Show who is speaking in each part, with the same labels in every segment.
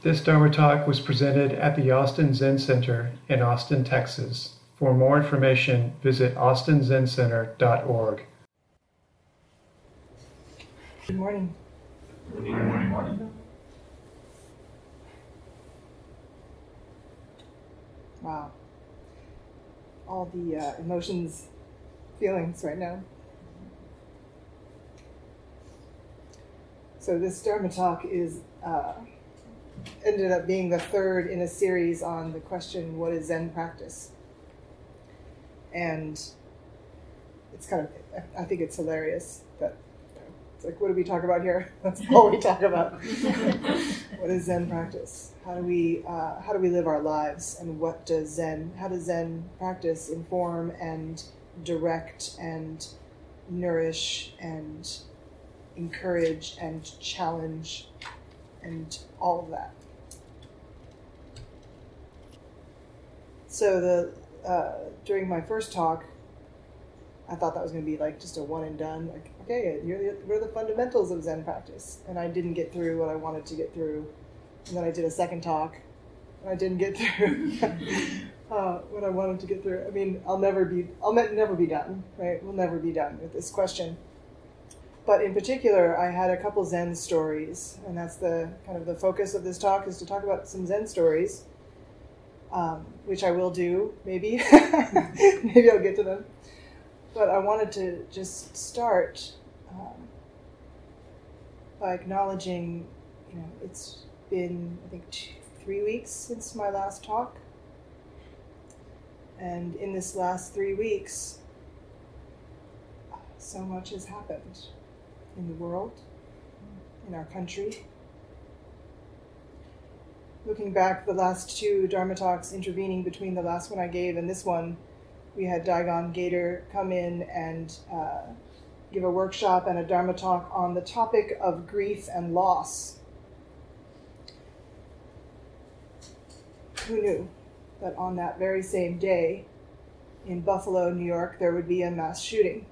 Speaker 1: This Dharma talk was presented at the Austin Zen Center in Austin, Texas. For more information, visit austinzencenter.org.
Speaker 2: Good morning.
Speaker 3: Good morning. morning.
Speaker 2: Wow. All the uh, emotions, feelings right now. So this Dharma talk is uh, ended up being the third in a series on the question, what is Zen practice? And it's kind of, I think it's hilarious that it's like, what do we talk about here? That's all we talk about. what is Zen practice? How do we, uh, how do we live our lives? And what does Zen, how does Zen practice inform and direct and nourish and encourage and challenge and all of that. So the uh, during my first talk, I thought that was going to be like just a one and done. Like, okay, you're the, what are the fundamentals of Zen practice? And I didn't get through what I wanted to get through. And then I did a second talk, and I didn't get through uh, what I wanted to get through. I mean, I'll never be, I'll never be done, right? We'll never be done with this question. But in particular, I had a couple Zen stories, and that's the kind of the focus of this talk is to talk about some Zen stories, um, which I will do, maybe. maybe I'll get to them. But I wanted to just start um, by acknowledging, you know, it's been, I think, two, three weeks since my last talk. And in this last three weeks, so much has happened in the world, in our country. Looking back, the last two Dharma talks intervening between the last one I gave and this one, we had Daigan Gaither come in and uh, give a workshop and a Dharma talk on the topic of grief and loss. Who knew that on that very same day in Buffalo, New York, there would be a mass shooting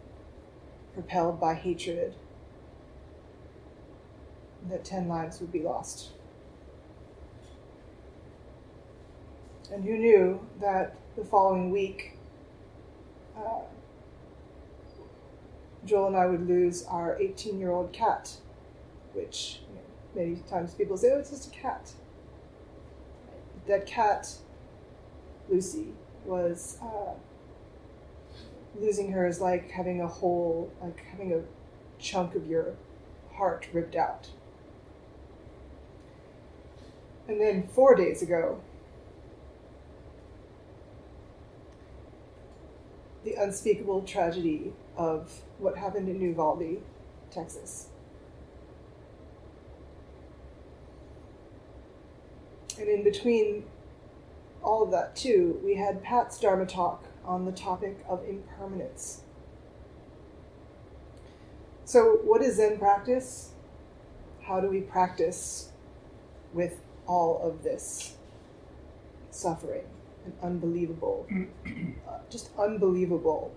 Speaker 2: propelled by hatred that 10 lives would be lost. And who knew that the following week, uh, Joel and I would lose our 18 year old cat, which you know, many times people say, oh, it's just a cat. That cat, Lucy, was uh, losing her is like having a whole, like having a chunk of your heart ripped out. And then four days ago, the unspeakable tragedy of what happened in Uvalde, Texas. And in between all of that, too, we had Pat's Dharma talk on the topic of impermanence. So, what is Zen practice? How do we practice with all of this suffering unbelievable, uh, just unbelievable.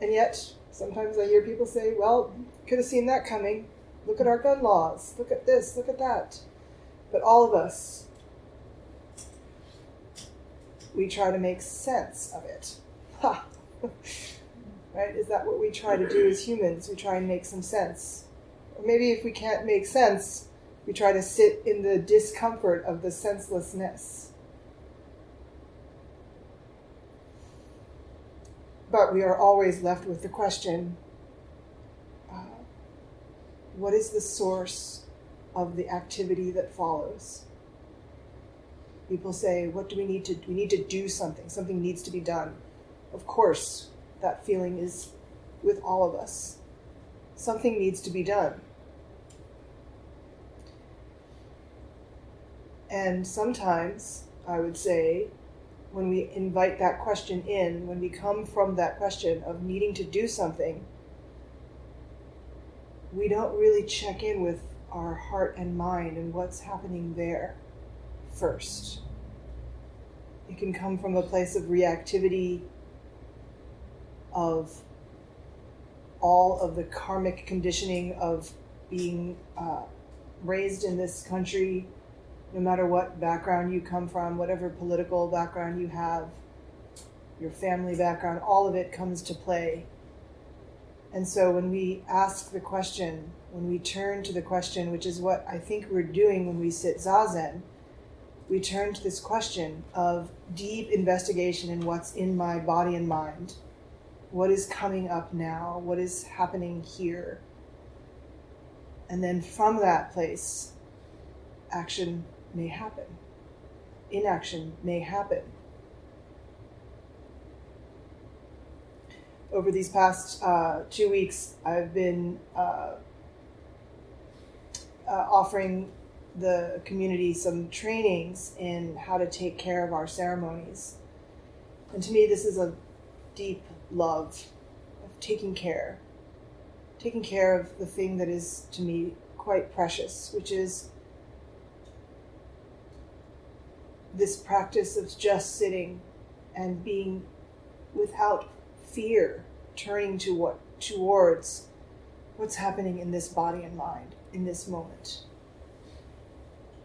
Speaker 2: And yet, sometimes I hear people say, well, could have seen that coming. Look at our gun laws. Look at this. Look at that. But all of us, we try to make sense of it. Right? Is that what we try to do as humans? We try and make some sense. Or maybe if we can't make sense, we try to sit in the discomfort of the senselessness. But we are always left with the question uh, what is the source of the activity that follows? People say, what do we need to we need to do something. Something needs to be done. Of course, that feeling is with all of us. Something needs to be done. And sometimes, I would say, when we invite that question in, when we come from that question of needing to do something, we don't really check in with our heart and mind and what's happening there first. It can come from a place of reactivity, of all of the karmic conditioning of being uh, raised in this country, no matter what background you come from, whatever political background you have, your family background, all of it comes to play. And so when we ask the question, when we turn to the question, which is what I think we're doing when we sit zazen, we turn to this question of deep investigation in what's in my body and mind. What is coming up now? What is happening here? And then from that place, action may happen, inaction may happen. Over these past uh, two weeks, I've been uh, uh, offering the community some trainings in how to take care of our ceremonies. And to me, this is a deep love of taking care, taking care of the thing that is to me quite precious, which is this practice of just sitting and being without fear, turning to what towards what's happening in this body and mind in this moment.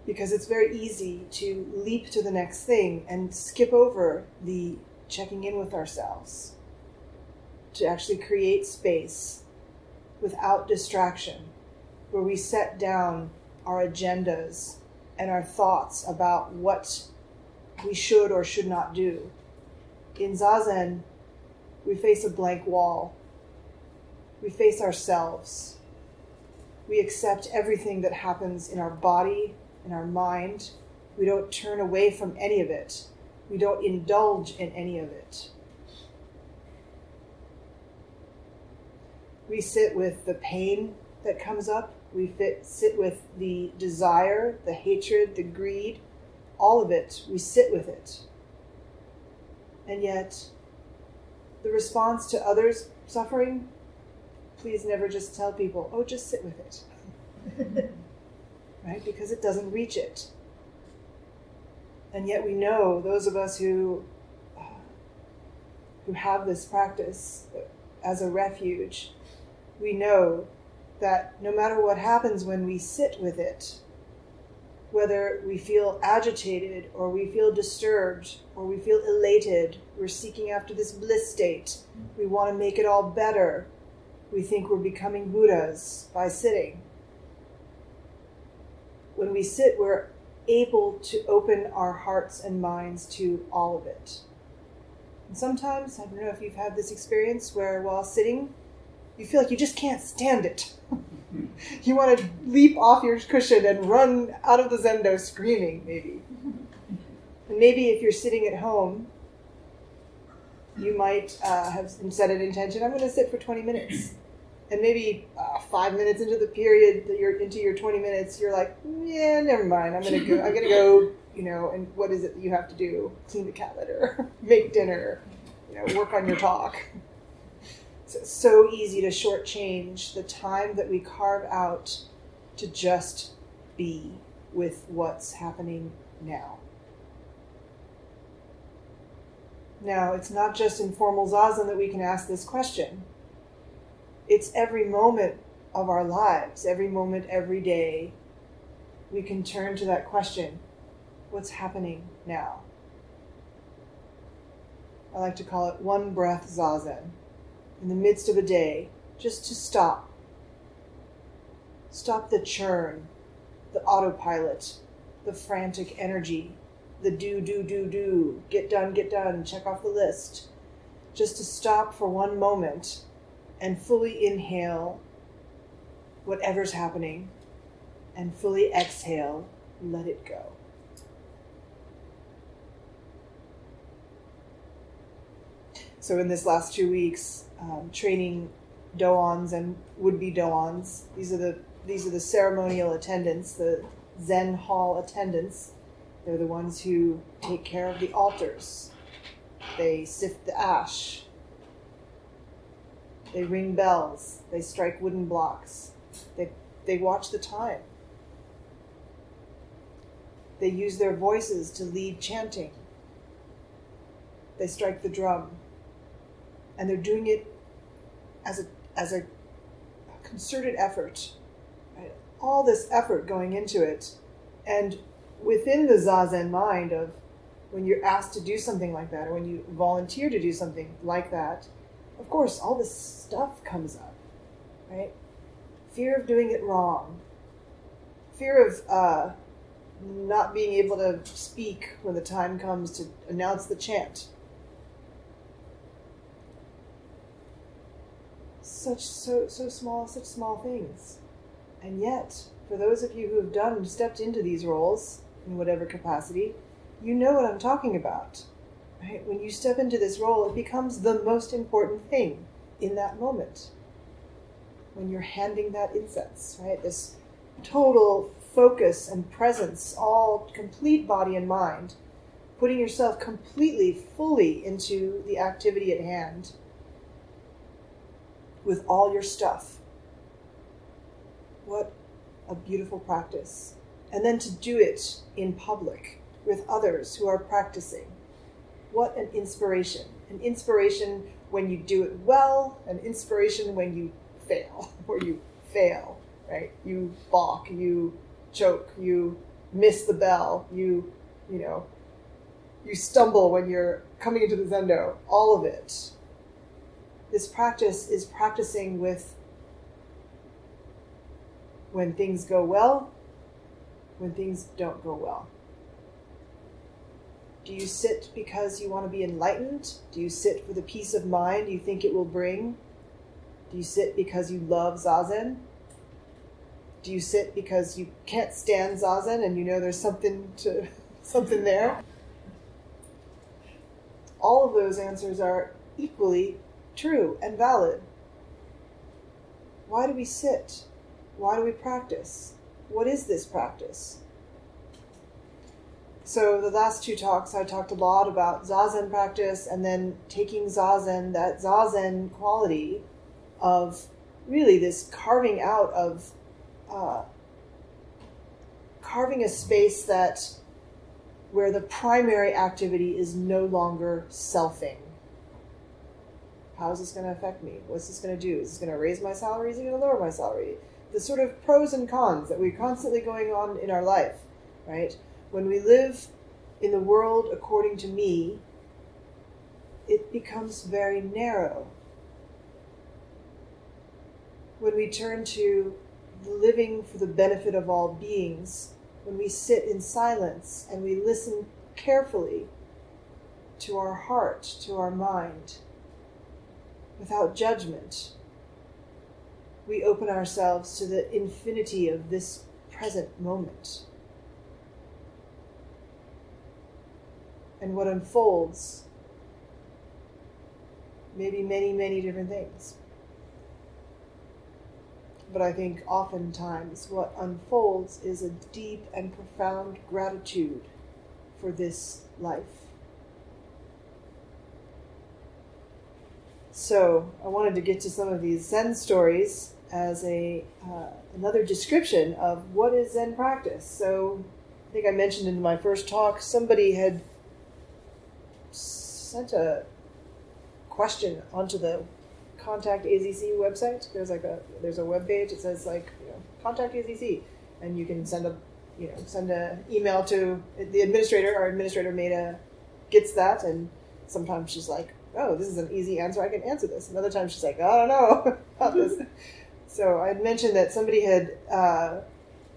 Speaker 2: Because it's very easy to leap to the next thing and skip over the checking in with ourselves to actually create space without distraction where we set down our agendas and our thoughts about what we should or should not do. In Zazen, we face a blank wall. We face ourselves. We accept everything that happens in our body, in our mind. We don't turn away from any of it. We don't indulge in any of it. We sit with the pain that comes up. We fit, sit with the desire, the hatred, the greed, all of it. We sit with it. And yet, the response to others' suffering, please never just tell people, oh, just sit with it. right? Because it doesn't reach it. And yet we know those of us who uh, who have this practice as a refuge, we know that no matter what happens when we sit with it, whether we feel agitated or we feel disturbed or we feel elated, we're seeking after this bliss state, we want to make it all better, we think we're becoming Buddhas by sitting. When we sit, we're able to open our hearts and minds to all of it. And sometimes, I don't know if you've had this experience where while sitting, you feel like you just can't stand it. you want to leap off your cushion and run out of the zendo screaming, maybe. And maybe if you're sitting at home, you might uh, have set an intention I'm going to sit for 20 minutes and maybe uh, five minutes into the period that you're into your 20 minutes you're like yeah never mind i'm gonna go i'm gonna go you know and what is it that you have to do clean the cat litter make dinner you know work on your talk it's so easy to shortchange the time that we carve out to just be with what's happening now now it's not just in formal zazen that we can ask this question it's every moment of our lives, every moment, every day, we can turn to that question what's happening now? I like to call it one breath zazen. In the midst of a day, just to stop. Stop the churn, the autopilot, the frantic energy, the do, do, do, do, get done, get done, check off the list. Just to stop for one moment and fully inhale whatever's happening and fully exhale, let it go. So, in this last two weeks, um, training doans and would-be doans, these are the these are the ceremonial attendants, the Zen hall attendants. They're the ones who take care of the altars. They sift the ash. They ring bells. They strike wooden blocks. They, they watch the time. They use their voices to lead chanting. They strike the drum. And they're doing it as a, as a concerted effort. Right? all this effort going into it. And within the Zazen mind of when you're asked to do something like that, or when you volunteer to do something like that, of course, all this stuff comes up, right? Fear of doing it wrong, fear of uh, not being able to speak when the time comes to announce the chant. Such so so small, such small things, and yet, for those of you who have done stepped into these roles in whatever capacity, you know what I'm talking about. Right? When you step into this role, it becomes the most important thing in that moment. When you're handing that incense, right? This total focus and presence, all complete body and mind, putting yourself completely, fully into the activity at hand with all your stuff. What a beautiful practice. And then to do it in public with others who are practicing. What an inspiration. An inspiration when you do it well, an inspiration when you fail, or you fail, right? You balk, you choke, you miss the bell, you, you know, you stumble when you're coming into the zendo, all of it. This practice is practicing with when things go well, when things don't go well. Do you sit because you want to be enlightened? Do you sit for the peace of mind you think it will bring? Do you sit because you love Zazen? Do you sit because you can't stand Zazen and you know there's something to something there? All of those answers are equally true and valid. Why do we sit? Why do we practice? What is this practice? So, the last two talks, I talked a lot about Zazen practice and then taking Zazen, that Zazen quality of really this carving out of, uh, carving a space that where the primary activity is no longer selfing. How is this going to affect me? What's this going to do? Is this going to raise my salary? Is it going to lower my salary? The sort of pros and cons that we're constantly going on in our life, right? When we live in the world according to me, it becomes very narrow. When we turn to living for the benefit of all beings, when we sit in silence and we listen carefully to our heart, to our mind, without judgment, we open ourselves to the infinity of this present moment. And what unfolds maybe many, many different things. But I think oftentimes what unfolds is a deep and profound gratitude for this life. So I wanted to get to some of these Zen stories as a uh, another description of what is Zen practice. So I think I mentioned in my first talk somebody had sent a question onto the contact AZC website. There's like a there's a web page. It says like you know contact AZC, and you can send a you know send an email to the administrator. Our administrator made a gets that, and sometimes she's like, oh, this is an easy answer. I can answer this. Another time she's like, I don't know about this. so I had mentioned that somebody had uh,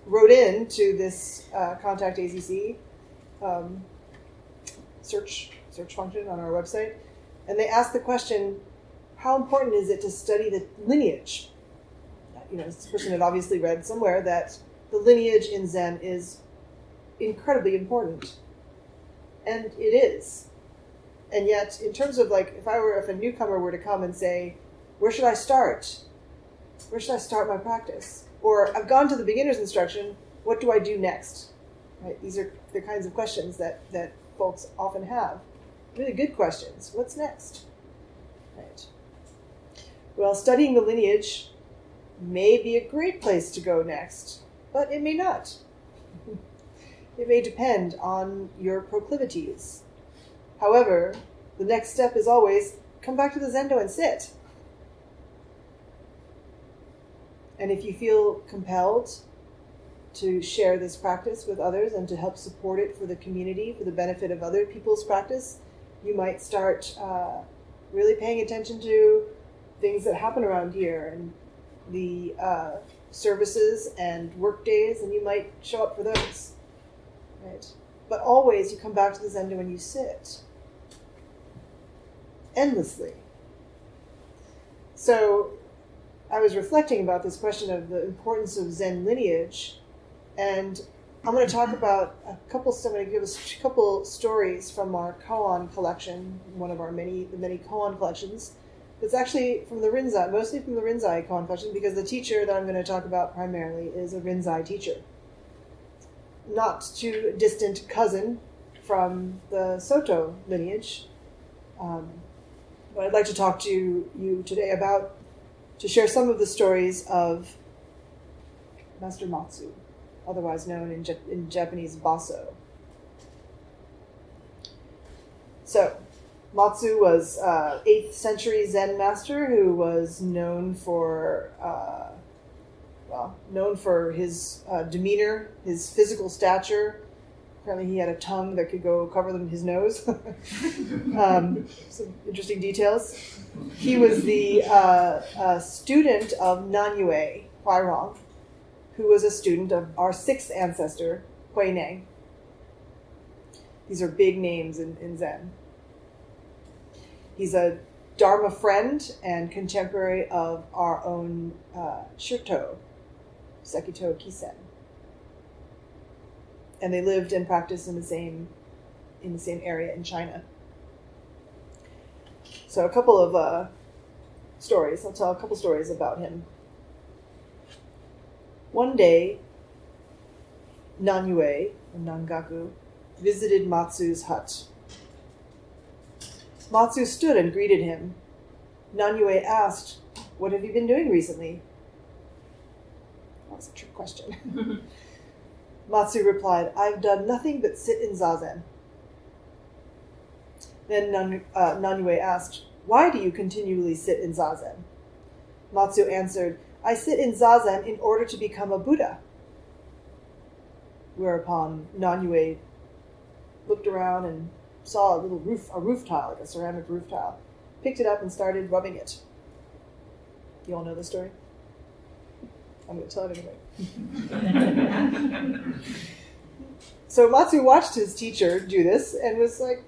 Speaker 2: wrote in to this uh, contact AZC um, search search function on our website, and they asked the question, how important is it to study the lineage? You know, this person had obviously read somewhere that the lineage in Zen is incredibly important, and it is. And yet, in terms of like, if I were, if a newcomer were to come and say, where should I start? Where should I start my practice? Or I've gone to the beginner's instruction. What do I do next? Right? These are the kinds of questions that that folks often have really good questions. What's next? Right. Well, studying the lineage may be a great place to go next, but it may not. it may depend on your proclivities. However, the next step is always come back to the Zendo and sit. And if you feel compelled to share this practice with others and to help support it for the community, for the benefit of other people's practice, you might start uh, really paying attention to things that happen around here and the uh, services and work days, and you might show up for those. Right? But always you come back to the Zendo when you sit. Endlessly. So I was reflecting about this question of the importance of Zen lineage, and I'm going to talk about a couple. I'm going to give us a couple stories from our koan collection, one of our many the many koan collections. It's actually from the Rinzai, mostly from the Rinzai koan collection, because the teacher that I'm going to talk about primarily is a Rinzai teacher, not too distant cousin from the Soto lineage. Um, but I'd like to talk to you today about to share some of the stories of Master Matsu, otherwise known in, in Japanese Baso. So, Matsu was uh, 8th century Zen master who was known for uh, known for his uh, demeanor, his physical stature. Apparently, he had a tongue that could go cover them his nose. um, some interesting details. He was the uh, student of Nanyue Huairang, who was a student of our sixth ancestor, Huineng. These are big names in, in Zen. He's a Dharma friend and contemporary of our own uh, Shitou, Sekito Kisen. And they lived and practiced in the same in the same area in China. So a couple of uh, stories. I'll tell a couple stories about him. One day, Nanyue, Nangaku, visited Matsu's hut. Matsu stood and greeted him. Nanyue asked, What have you been doing recently? That was a trick question. Matsu replied, I've done nothing but sit in zazen. Then Nan, uh, asked, Why do you continually sit in zazen? Matsu answered, I sit in zazen in order to become a Buddha. Whereupon Nanyue looked around and saw a little roof, a roof tile, like a ceramic roof tile, picked it up and started rubbing it. You all know the story? I'm going to tell it anyway. so Matsu watched his teacher do this and was like,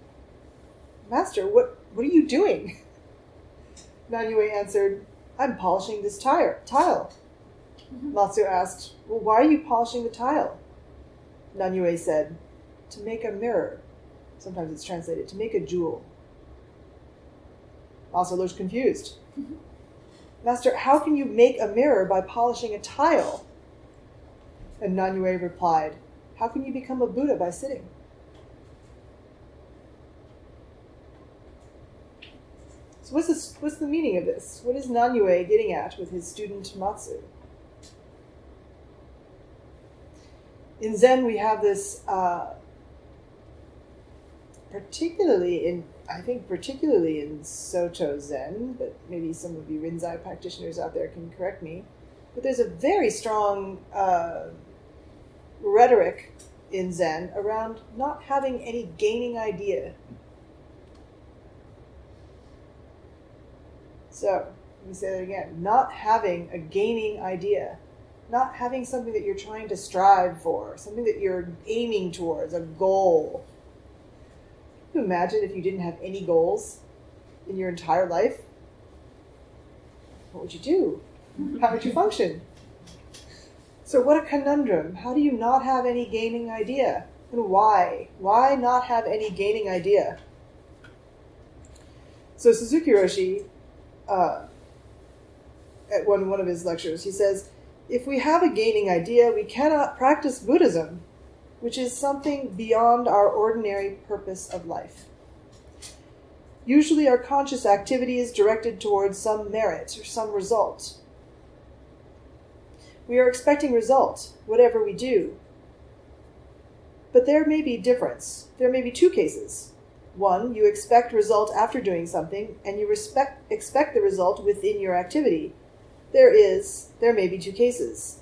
Speaker 2: Master, what, what are you doing? Nanyue answered, I'm polishing this tire, tile. Mm-hmm. Matsu asked, Well, why are you polishing the tile? Nanyue said, To make a mirror. Sometimes it's translated to make a jewel. Also looks confused. Master, how can you make a mirror by polishing a tile? And Nanyue replied, How can you become a Buddha by sitting? So what's, this, what's the meaning of this? What is Nanyue getting at with his student Matsu? In Zen, we have this uh, particularly in I think particularly in Soto Zen, but maybe some of you Rinzai practitioners out there can correct me. But there's a very strong uh, rhetoric in Zen around not having any gaining idea. So, let me say that again. Not having a gaining idea. Not having something that you're trying to strive for, something that you're aiming towards, a goal you imagine if you didn't have any goals in your entire life? What would you do? How would you function? So, what a conundrum. How do you not have any gaining idea? And why? Why not have any gaining idea? So, Suzuki Roshi, uh, at one, one of his lectures, he says, If we have a gaining idea, we cannot practice Buddhism which is something beyond our ordinary purpose of life. Usually, our conscious activity is directed towards some merit or some result. We are expecting result, whatever we do. But there may be difference. There may be two cases. One, you expect result after doing something, and you respect, expect the result within your activity. There is, there may be two cases.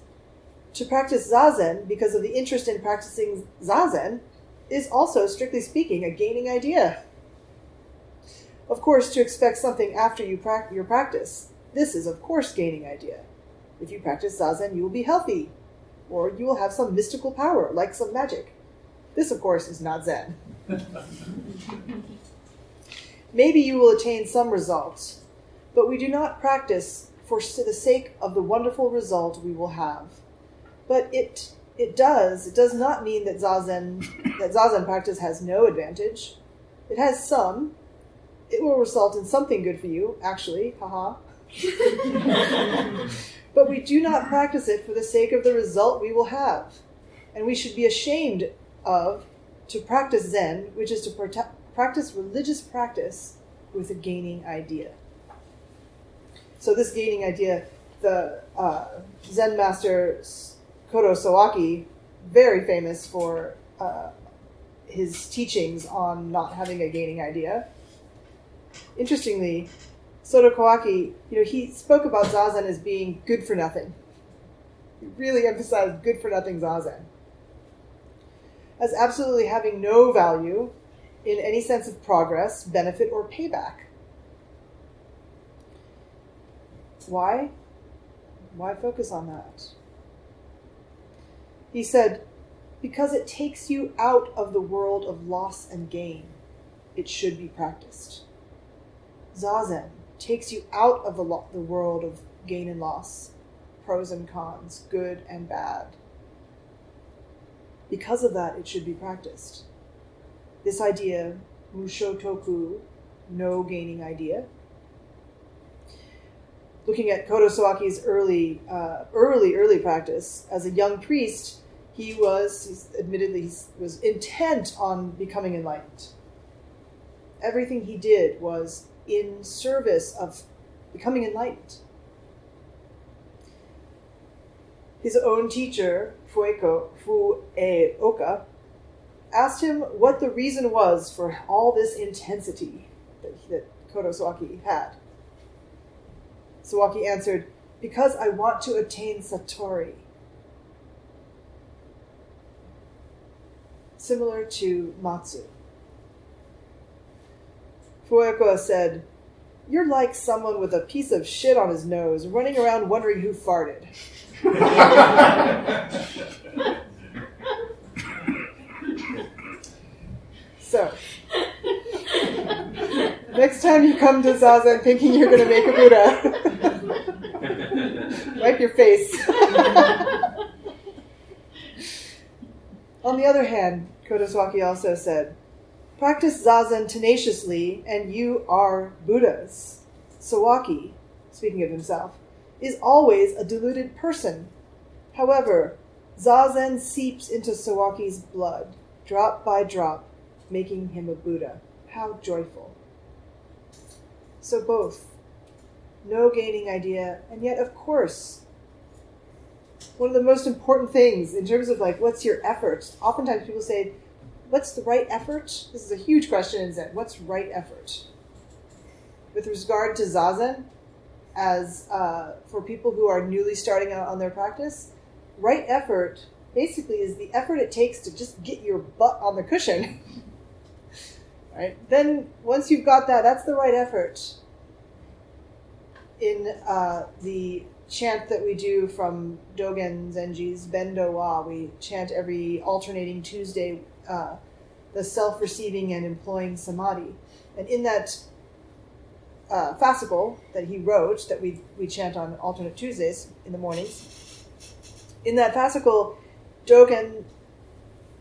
Speaker 2: To practice zazen because of the interest in practicing zazen is also, strictly speaking, a gaining idea. Of course, to expect something after you pra- your practice, this is, of course, gaining idea. If you practice zazen, you will be healthy, or you will have some mystical power, like some magic. This, of course, is not Zen. Maybe you will attain some results, but we do not practice for the sake of the wonderful result we will have. But it it does it does not mean that zazen that zazen practice has no advantage. It has some. It will result in something good for you, actually, haha. but we do not practice it for the sake of the result we will have. And we should be ashamed of to practice Zen, which is to prote- practice religious practice with a gaining idea. So, this gaining idea, the uh, Zen master Kodo Sawaki, very famous for uh, his teachings on not having a gaining idea. Interestingly, Soto Kawaki, you know, he spoke about zazen as being good for nothing. He really emphasized good for nothing zazen as absolutely having no value in any sense of progress, benefit, or payback. Why? Why focus on that? He said, because it takes you out of the world of loss and gain, it should be practiced. Zazen takes you out of the, lo- the world of gain and loss, pros and cons, good and bad. Because of that, it should be practiced. This idea, mushotoku, no gaining idea. Looking at Kodo Sawaki's early, uh, early, early practice as a young priest, he was, admittedly, he was intent on becoming enlightened. Everything he did was in service of becoming enlightened. His own teacher, Fueko, Fueoka, asked him what the reason was for all this intensity that, that Kodo Sawaki had. Sawaki answered, Because I want to attain Satori. Similar to Matsu. Fueko said, You're like someone with a piece of shit on his nose running around wondering who farted. so, next time you come to Zazen thinking you're going to make a Buddha, wipe your face. On the other hand, Kodo Sawaki also said, practice Zazen tenaciously and you are Buddhas. Sawaki, speaking of himself, is always a deluded person. However, Zazen seeps into Sawaki's blood, drop by drop, making him a Buddha. How joyful. So both. No gaining idea, and yet, of course, one of the most important things in terms of like, what's your effort? Oftentimes people say, what's the right effort? This is a huge question in Zen. What's right effort? With regard to Zazen, as uh, for people who are newly starting out on their practice, right effort basically is the effort it takes to just get your butt on the cushion. right? Then once you've got that, that's the right effort. In uh, the chant that we do from Dogen Zenji's Bendo Wa, we chant every alternating Tuesday uh, the self-receiving and employing samadhi. And in that uh, fascicle that he wrote that we, we chant on alternate Tuesdays in the mornings. In that fascicle, Dogen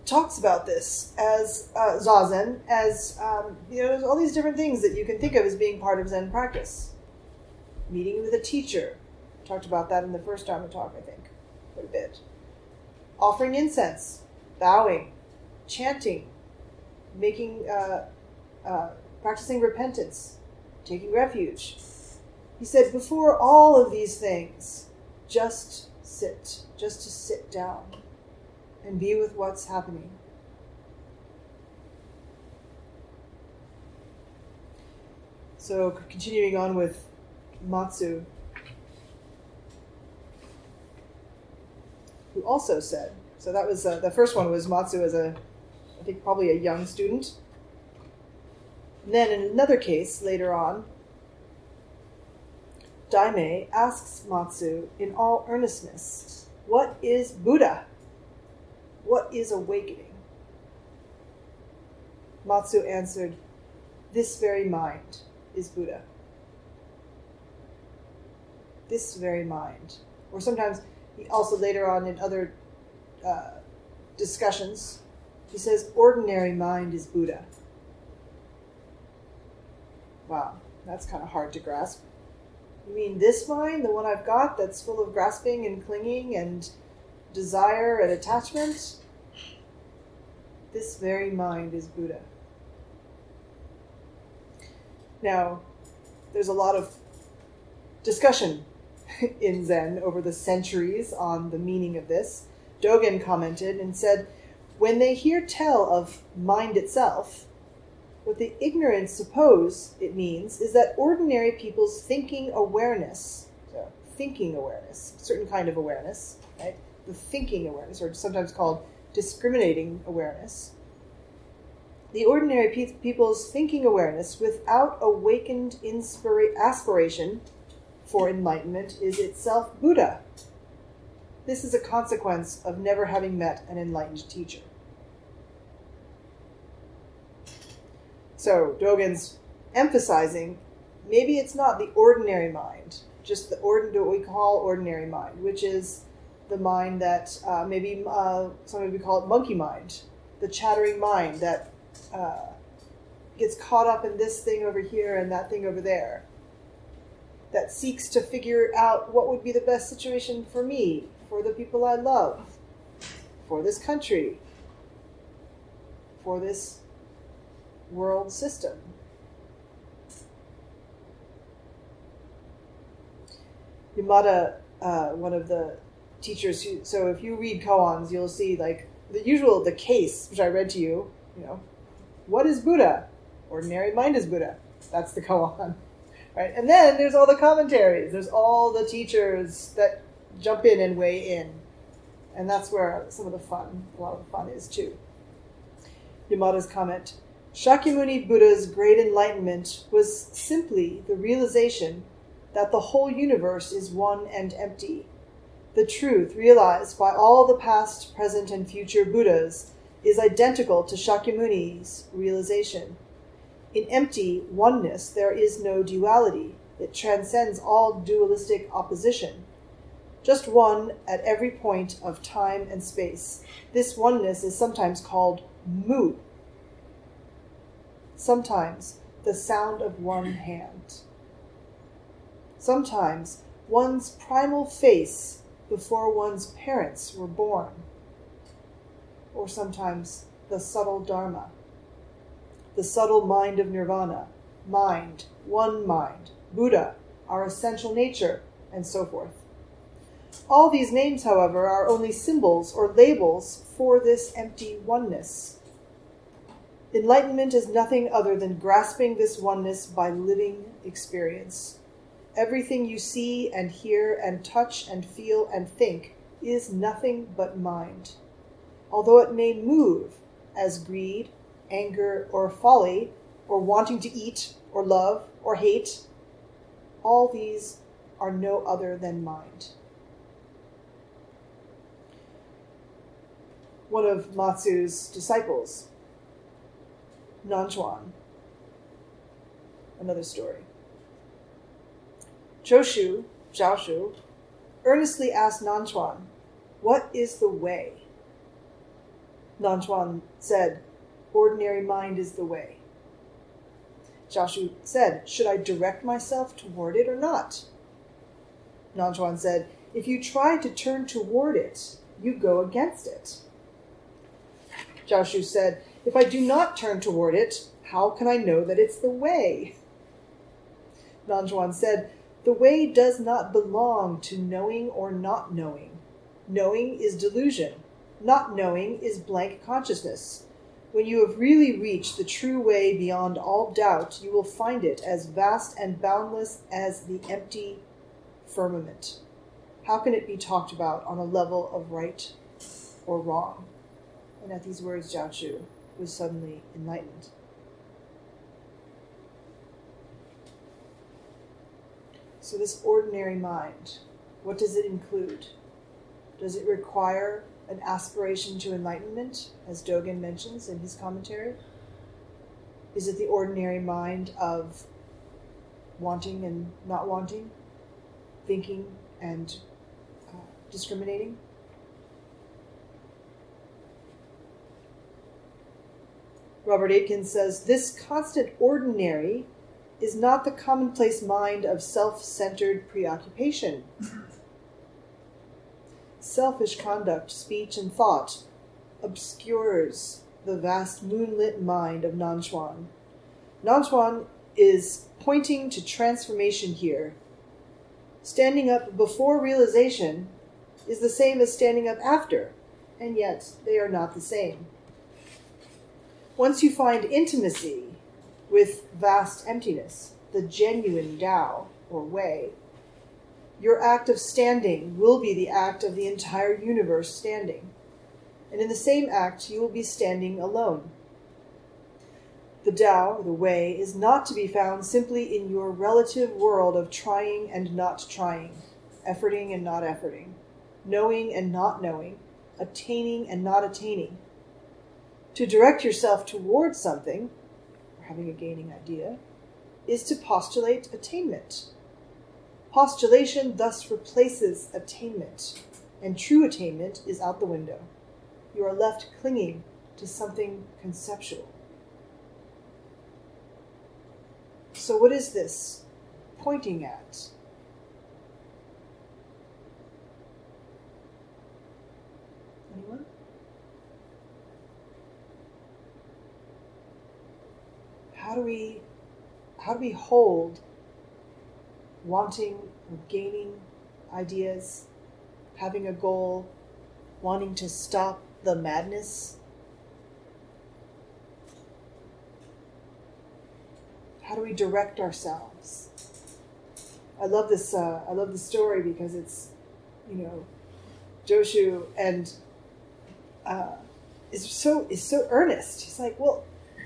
Speaker 2: talks about this as uh, zazen, as um, you know, there's all these different things that you can think of as being part of Zen practice. Meeting with a teacher, talked about that in the first Dharma talk, I think, quite a bit. Offering incense, bowing, chanting, making, uh, uh, practicing repentance, taking refuge. He said, before all of these things, just sit, just to sit down and be with what's happening. So, continuing on with Matsu. Who also said, so that was uh, the first one was Matsu as a, I think probably a young student. And then in another case later on, Damei asks Matsu in all earnestness, What is Buddha? What is awakening? Matsu answered, This very mind is Buddha. This very mind. Or sometimes, he also later on in other uh, discussions, he says, Ordinary mind is Buddha. Wow, that's kind of hard to grasp. You mean this mind, the one I've got that's full of grasping and clinging and desire and attachment? This very mind is Buddha. Now, there's a lot of discussion in Zen over the centuries on the meaning of this. Dogen commented and said, When they hear tell of mind itself, what the ignorant suppose it means is that ordinary people's thinking awareness, so thinking awareness, certain kind of awareness, right? The thinking awareness, or sometimes called discriminating awareness, the ordinary pe- people's thinking awareness without awakened inspira- aspiration for enlightenment is itself Buddha. This is a consequence of never having met an enlightened teacher. So Dogen's emphasizing maybe it's not the ordinary mind, just the ordinary what we call ordinary mind, which is the mind that uh, maybe uh, some of you call it monkey mind, the chattering mind that uh, gets caught up in this thing over here and that thing over there, that seeks to figure out what would be the best situation for me, for the people I love, for this country, for this world system. Yamada, uh, one of the teachers who, so if you read koans, you'll see like the usual, the case, which I read to you, you know, what is Buddha? Ordinary mind is Buddha. That's the koan. Right? And then there's all the commentaries. There's all the teachers that jump in and weigh in. And that's where some of the fun, a lot of the fun is too. Yamada's comment Shakyamuni Buddha's great enlightenment was simply the realization that the whole universe is one and empty. The truth realized by all the past, present, and future Buddhas is identical to Shakyamuni's realization. In empty oneness, there is no duality. It transcends all dualistic opposition. Just one at every point of time and space. This oneness is sometimes called Mu. Sometimes the sound of one hand. Sometimes one's primal face before one's parents were born. Or sometimes the subtle Dharma the subtle mind of nirvana, mind, one mind, Buddha, our essential nature, and so forth. All these names, however, are only symbols or labels for this empty oneness. Enlightenment is nothing other than grasping this oneness by living experience. Everything you see and hear and touch and feel and think is nothing but mind. Although it may move as greed, anger, or folly, or wanting to eat, or love, or hate, all these are no other than mind. One of Matsu's disciples, Nanchuan, another story. Joshu, Zhaozhou, earnestly asked Nanchuan, What is the way? Nanchuan said, ordinary mind is the way. Zhaozhou said, Should I direct myself toward it or not? Nanchuan said, If you try to turn toward it, you go against it. Zhaozhou said, If I do not turn toward it, how can I know that it's the way? Nanchuan said, The way does not belong to knowing or not knowing. Knowing is delusion. Not knowing is blank consciousness. When you have really reached the true way beyond all doubt, you will find it as vast and boundless as the empty firmament. How can it be talked about on a level of right or wrong? And at these words, Zhaozhou was suddenly enlightened. So, this ordinary mind, what does it include? Does it require an aspiration to enlightenment, as Dogen mentions in his commentary? Is it the ordinary mind of wanting and not wanting, thinking and uh, discriminating? Robert Aitken says this constant ordinary is not the commonplace mind of self centered preoccupation. Selfish conduct, speech, and thought obscures the vast moonlit mind of Nanchuan. Nanchuan is pointing to transformation here. Standing up before realization is the same as standing up after, and yet they are not the same. Once you find intimacy with vast emptiness, the genuine Tao or way, your act of standing will be the act of the entire universe standing. And in the same act, you will be standing alone. The Tao, the way, is not to be found simply in your relative world of trying and not trying, efforting and not efforting, knowing and not knowing, attaining and not attaining. To direct yourself towards something, or having a gaining idea, is to postulate attainment. Postulation thus replaces attainment, and true attainment is out the window. You are left clinging to something conceptual. So, what is this pointing at? Anyone? How do we how do we hold wanting or gaining ideas, having a goal, wanting to stop the madness? How do we direct ourselves? I love this. Uh, I love the story because it's, you know, Joshu and uh, is so is so earnest. He's like, well,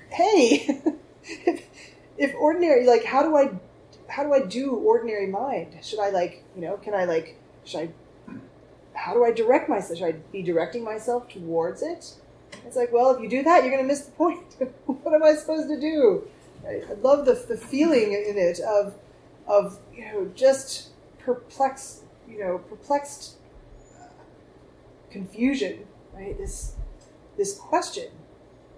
Speaker 2: hey, if, if ordinary, like, how do I, how do I do ordinary mind? Should I like, you know, can I like, should I how do I direct myself? Should I be directing myself towards it? It's like, well, if you do that, you're going to miss the point. what am I supposed to do? I, I love the, the feeling in it of, of you know, just perplexed, you know, perplexed confusion, right? This, this question: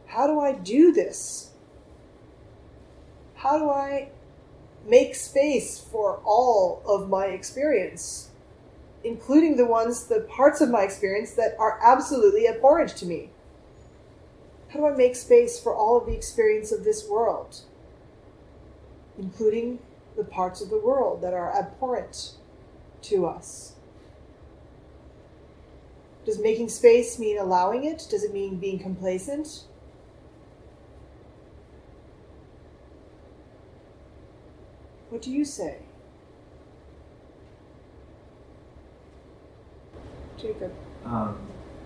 Speaker 2: How do I do this? How do I make space for all of my experience? including the ones, the parts of my experience that are absolutely abhorrent to me. How do I make space for all of the experience of this world, including the parts of the world that are abhorrent to us? Does making space mean allowing it? Does it mean being complacent? What do you say? Jacob.
Speaker 3: Um,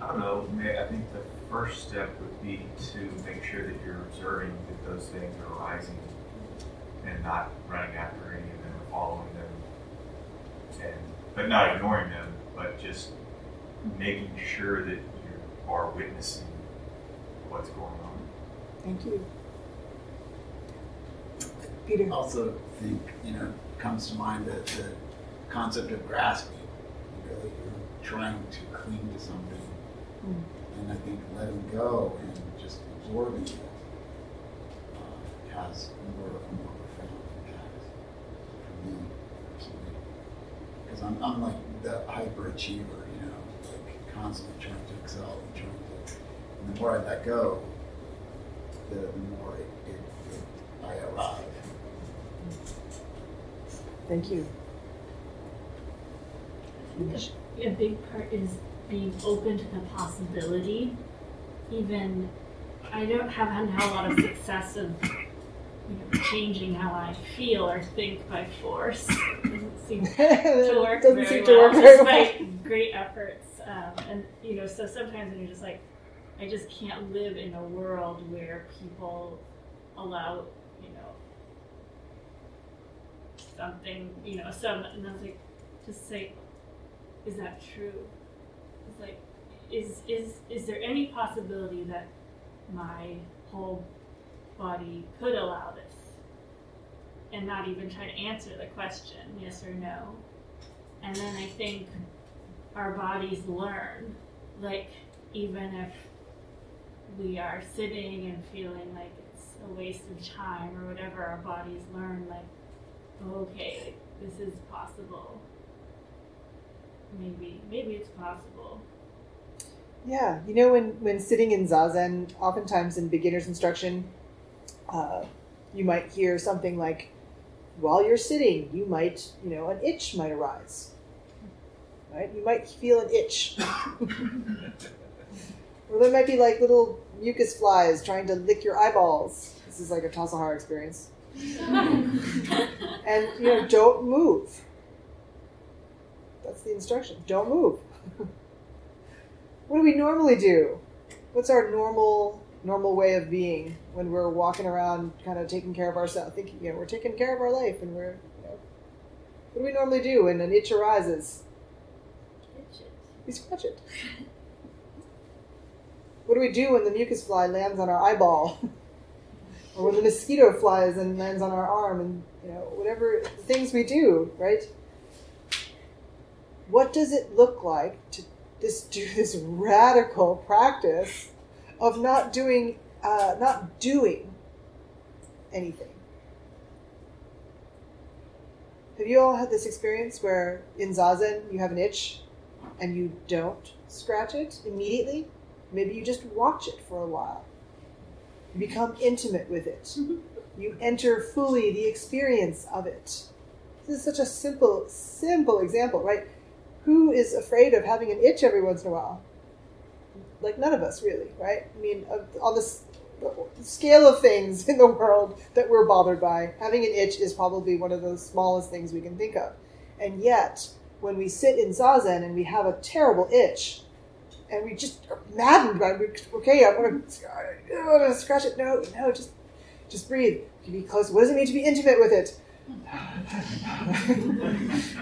Speaker 3: I don't know. I think the first step would be to make sure that you're observing that those things are arising and not running after any of them or following them, and but not ignoring them, but just making sure that you are witnessing what's going on.
Speaker 2: Thank you. Peter.
Speaker 4: Also, think you know comes to mind the, the concept of grasping. You really, you're trying to cling to something,
Speaker 2: Mm.
Speaker 4: and I think letting go and just absorbing it uh, has more a more profound impact for me personally. Because I'm, I'm like the hyperachiever, you know, like constantly trying to excel and trying to. And the more I let go, the, the more it, it, it, I arrive.
Speaker 2: Thank you.
Speaker 5: A big part is being open to the possibility. Even I don't haven't had a lot of success of you know, changing how I feel or think by force. Doesn't seem to
Speaker 2: it
Speaker 5: work
Speaker 2: doesn't
Speaker 5: very
Speaker 2: seem
Speaker 5: well,
Speaker 2: to work very well.
Speaker 5: despite great efforts. Um, and you know, so sometimes when you're just like, I just can't live in a world where people allow, you know, something, you know, some, and I was like, just say, is that true? It's like, is is is there any possibility that my whole body could allow this? And not even try to answer the question, yes or no. And then I think our bodies learn, like even if we are sitting and feeling like it's a waste of time or whatever, our bodies learn like, okay, this is possible. Maybe, maybe it's possible.
Speaker 2: Yeah, you know when when sitting in zazen, oftentimes in beginner's instruction, uh, you might hear something like, "While you're sitting, you might, you know, an itch might arise." Right? You might feel an itch, or there might be like little mucus flies trying to lick your eyeballs. This is like a Tassajara experience, and you know, don't move. That's the instruction. Don't move. what do we normally do? What's our normal normal way of being when we're walking around, kind of taking care of ourselves, thinking, you know, we're taking care of our life, and we're, you know, what do we normally do when an itch arises? We scratch it. What do we do when the mucus fly lands on our eyeball? Or when the mosquito flies and lands on our arm and you know, whatever things we do, right? What does it look like to this do this radical practice of not doing uh, not doing anything? Have you all had this experience where in zazen you have an itch and you don't scratch it immediately? Maybe you just watch it for a while. You become intimate with it. Mm-hmm. You enter fully the experience of it. This is such a simple, simple example, right? Who is afraid of having an itch every once in a while? Like none of us, really, right? I mean, on the scale of things in the world that we're bothered by, having an itch is probably one of the smallest things we can think of. And yet, when we sit in zazen and we have a terrible itch, and we just are maddened by it, okay, I want to, scratch it. No, no, just, just breathe. Be close. What does it mean to be intimate with it?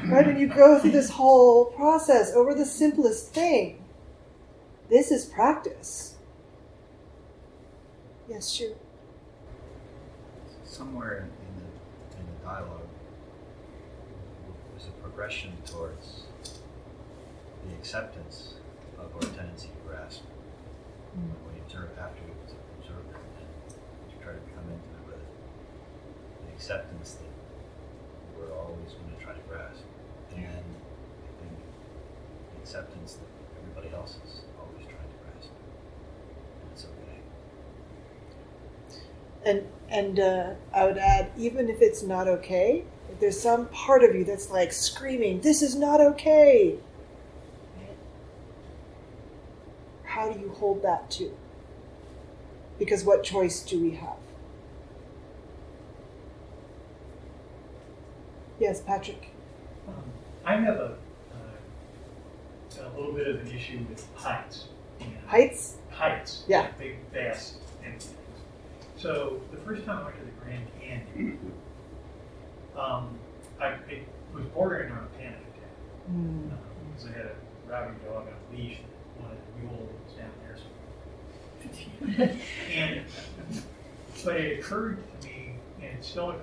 Speaker 2: right, and you go through this whole process over the simplest thing. This is practice. Yes, sure.
Speaker 6: Somewhere in the, in the dialogue, there's a progression towards the acceptance tendency to grasp.
Speaker 2: Mm.
Speaker 6: When we observe after we observe it, and we try to become intimate with it, the acceptance that we're always going to try to grasp, and then I think the acceptance that everybody else is always trying to grasp, and it's okay.
Speaker 2: And and uh, I would add, even if it's not okay, if there's some part of you that's like screaming, "This is not okay." Right? How do you hold that too? Because what choice do we have? Yes, Patrick.
Speaker 7: Um, I have a, uh, a little bit of an issue with heights.
Speaker 2: Heights?
Speaker 7: Heights.
Speaker 2: Yeah.
Speaker 7: Big, vast. So the first time I went to the Grand Canyon, um, I it was bordering on a panic attack
Speaker 2: Mm.
Speaker 7: because I had a rowdy dog on a leash that wanted a mule that was down there. So. And but it occurred to me, and it still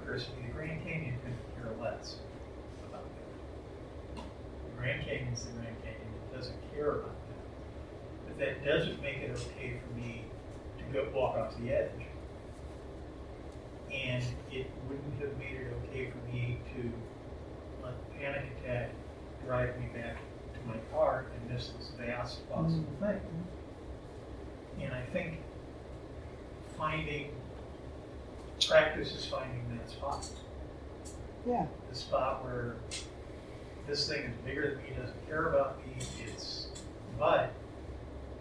Speaker 7: occurs to me, the Grand Canyon could care less about that. The Grand Canyon's the Grand Canyon; it doesn't care about that. But that doesn't make it okay for me to go walk off the edge. And it wouldn't have made it okay for me to let the panic attack drive me back to my car and miss this vast possible mm-hmm. thing. And I think finding practice is finding that spot.
Speaker 2: Yeah.
Speaker 7: The spot where this thing is bigger than me, doesn't care about me, it's but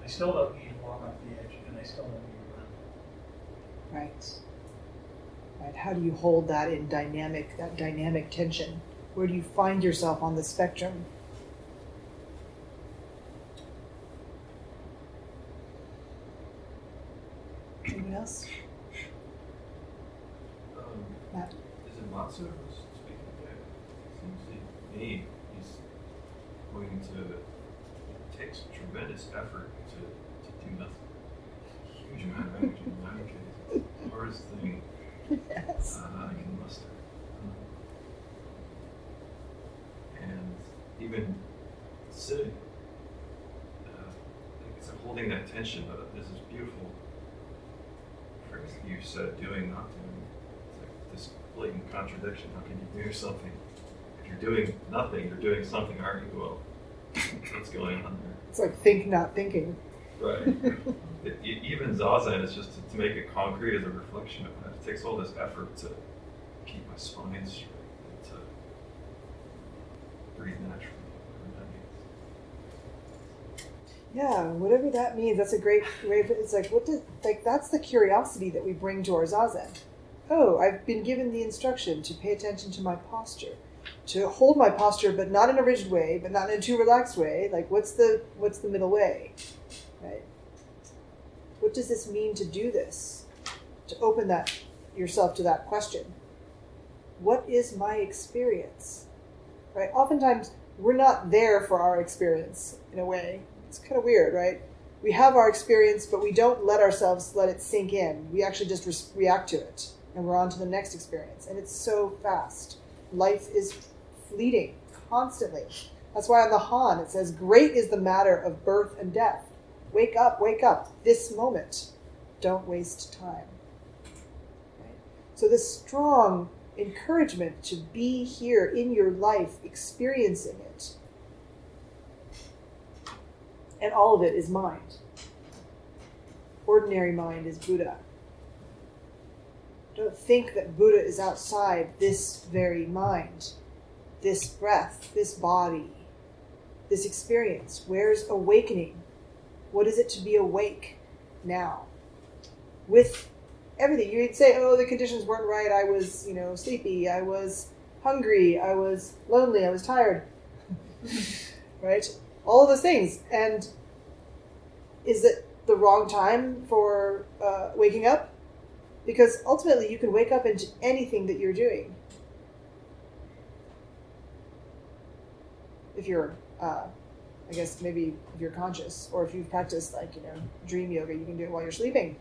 Speaker 7: I still don't need to walk off the edge and I still don't need to run.
Speaker 2: Right. Right. How do you hold that in dynamic that dynamic tension? Where do you find yourself on the spectrum? Anyone else?
Speaker 8: Um,
Speaker 2: Matt?
Speaker 8: is it Matsu who's speaking there? Seems to me he's going to, it takes tremendous effort to, to do nothing. Huge amount of energy in my case. Hardest thing
Speaker 2: Yes.
Speaker 8: uh, I can muster. And even sitting, uh, it's holding that tension, but this is beautiful. You said, doing, not doing. It's like this blatant contradiction. How can you do something? If you're doing nothing, you're doing something, aren't you? Well, what's going on there?
Speaker 2: It's like think, not thinking.
Speaker 8: Right. It- even zazen is just to, to make it concrete as a reflection of that. It takes all this effort to keep my spine straight and to breathe naturally. whatever that means.
Speaker 2: Yeah, whatever that means, that's a great way. It's like what did like that's the curiosity that we bring to our zazen. Oh, I've been given the instruction to pay attention to my posture, to hold my posture, but not in a rigid way, but not in a too relaxed way. Like what's the what's the middle way, right? What does this mean to do this? To open that yourself to that question. What is my experience? Right? Oftentimes we're not there for our experience in a way. It's kind of weird, right? We have our experience, but we don't let ourselves let it sink in. We actually just re- react to it, and we're on to the next experience. And it's so fast. Life is fleeting constantly. That's why on the Han it says, Great is the matter of birth and death. Wake up, wake up, this moment. Don't waste time. So, this strong encouragement to be here in your life, experiencing it. And all of it is mind. Ordinary mind is Buddha. Don't think that Buddha is outside this very mind, this breath, this body, this experience. Where's awakening? What is it to be awake now? With everything. You'd say, oh, the conditions weren't right. I was, you know, sleepy. I was hungry. I was lonely. I was tired. right? All of those things. And is it the wrong time for uh, waking up? Because ultimately, you can wake up into anything that you're doing. If you're, uh, I guess, maybe if you're conscious, or if you've practiced, like, you know, dream yoga, you can do it while you're sleeping.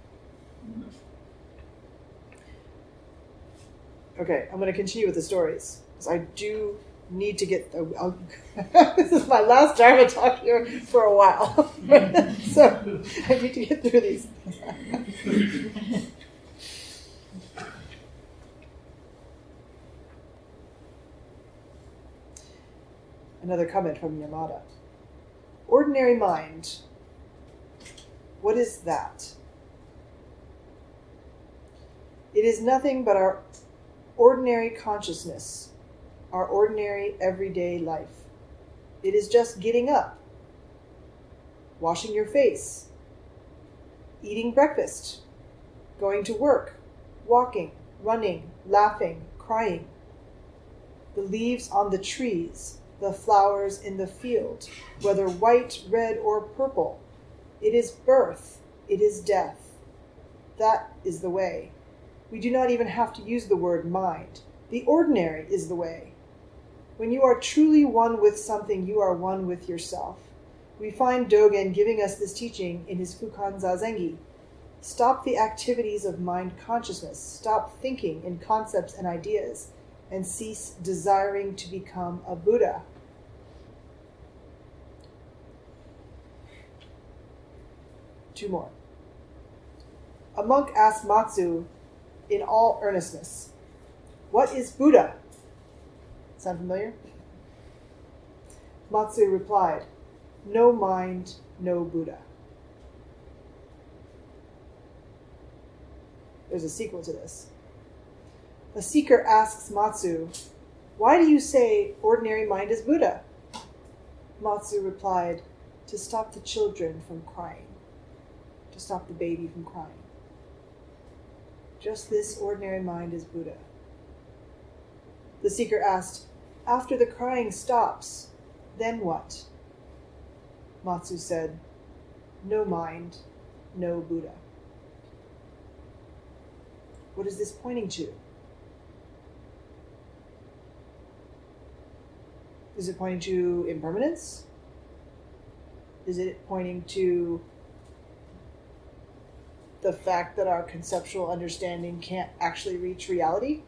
Speaker 2: Okay, I'm going to continue with the stories because I do need to get. I'll, this is my last Dharma talk here for a while, so I need to get through these. Another comment from Yamada. Ordinary mind. What is that? It is nothing but our ordinary consciousness, our ordinary everyday life. It is just getting up, washing your face, eating breakfast, going to work, walking, running, laughing, crying. The leaves on the trees, the flowers in the field, whether white, red, or purple. It is birth, it is death. That is the way. We do not even have to use the word mind. The ordinary is the way. When you are truly one with something, you are one with yourself. We find Dogen giving us this teaching in his Fukan Zazengi. Stop the activities of mind consciousness, stop thinking in concepts and ideas, and cease desiring to become a Buddha. Two more. A monk asked Matsu in all earnestness, What is Buddha? Sound familiar? Matsu replied, No mind, no Buddha. There's a sequel to this. A seeker asks Matsu, Why do you say ordinary mind is Buddha? Matsu replied, To stop the children from crying, to stop the baby from crying. Just this ordinary mind is Buddha. The seeker asked, After the crying stops, then what? Matsu said, No mind, no Buddha. What is this pointing to? Is it pointing to impermanence? Is it pointing to the fact that our conceptual understanding can't actually reach reality?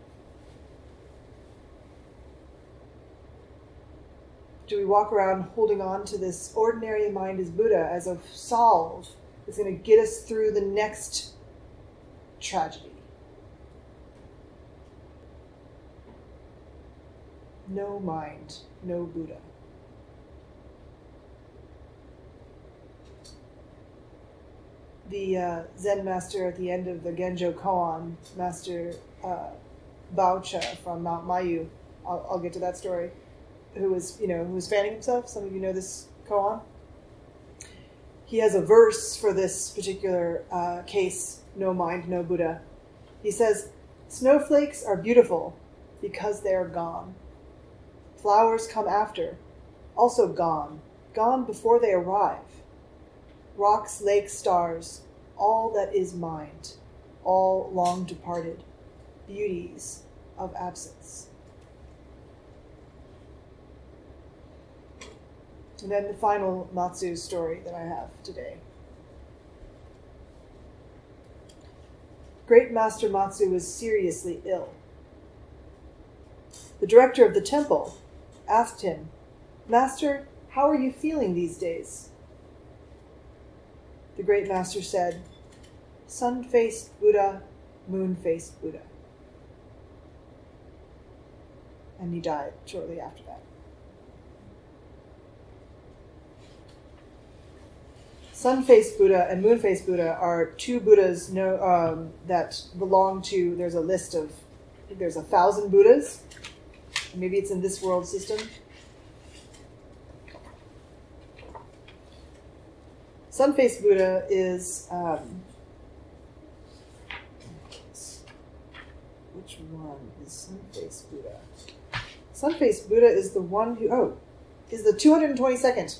Speaker 2: Do we walk around holding on to this ordinary mind as Buddha as a solve that's going to get us through the next tragedy? No mind, no Buddha. The uh, Zen master at the end of the Genjo Koan, Master uh, from Mount Mayu, I'll, I'll get to that story, who was, you know, who was fanning himself. Some of you know this koan. He has a verse for this particular uh, case, no mind, no Buddha. He says, Snowflakes are beautiful because they are gone. Flowers come after, also gone, gone before they arrive. Rocks, lakes, stars, all that is mind, all long departed, beauties of absence. And then the final Matsu story that I have today. Great Master Matsu was seriously ill. The director of the temple asked him, Master, how are you feeling these days? The great master said, Sun faced Buddha, moon faced Buddha. And he died shortly after that. Sun faced Buddha and moon faced Buddha are two Buddhas no, um, that belong to, there's a list of, there's a thousand Buddhas. Maybe it's in this world system. Sun faced Buddha is. Um, which one is sun faced Buddha? Sun faced Buddha is the one who, oh, is the 222nd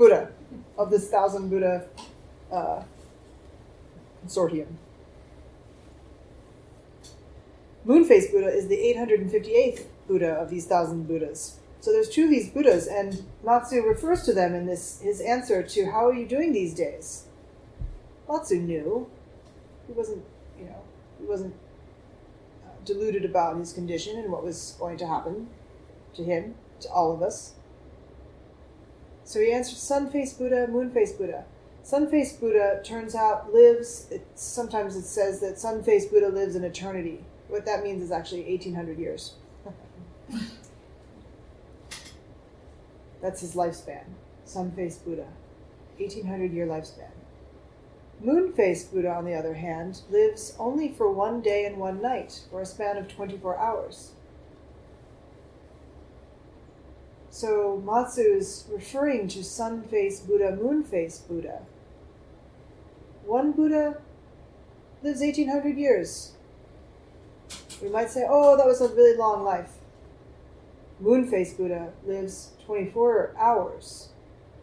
Speaker 2: Buddha of this thousand Buddha uh, consortium. Moon-faced Buddha is the 858th Buddha of these thousand Buddhas. So there's two of these Buddhas, and Matsu refers to them in this his answer to how are you doing these days. Matsu knew. He wasn't, you know, he wasn't uh, deluded about his condition and what was going to happen to him, to all of us. So he answered sun-faced Buddha, moon-faced Buddha. Sun-faced Buddha turns out lives. It, sometimes it says that sun-faced Buddha lives in eternity. What that means is actually 1800 years. That's his lifespan. Sun faced Buddha. 1800 year lifespan. Moon faced Buddha, on the other hand, lives only for one day and one night, for a span of 24 hours. So Matsu is referring to sun faced Buddha, moon faced Buddha. One Buddha lives 1800 years. We might say, oh, that was a really long life. Moon faced Buddha lives 24 hours,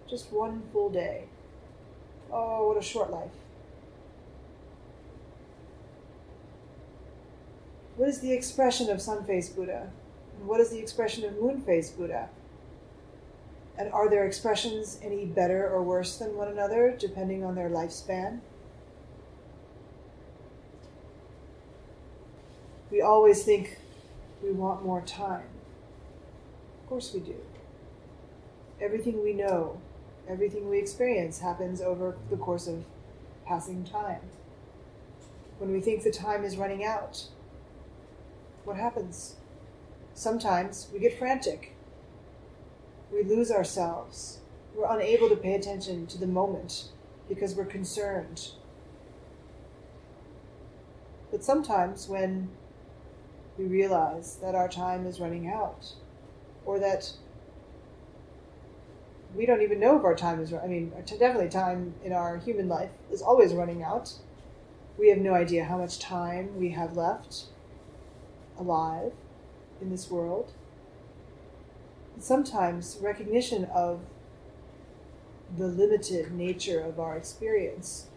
Speaker 2: just one full day. Oh, what a short life. What is the expression of sun faced Buddha? And what is the expression of moon faced Buddha? And are their expressions any better or worse than one another, depending on their lifespan? We always think we want more time. Of course we do. Everything we know, everything we experience happens over the course of passing time. When we think the time is running out, what happens? Sometimes we get frantic. We lose ourselves. We're unable to pay attention to the moment because we're concerned. But sometimes when we realize that our time is running out, or that we don't even know if our time is. I mean, definitely time in our human life is always running out. We have no idea how much time we have left alive in this world. Sometimes recognition of the limited nature of our experience.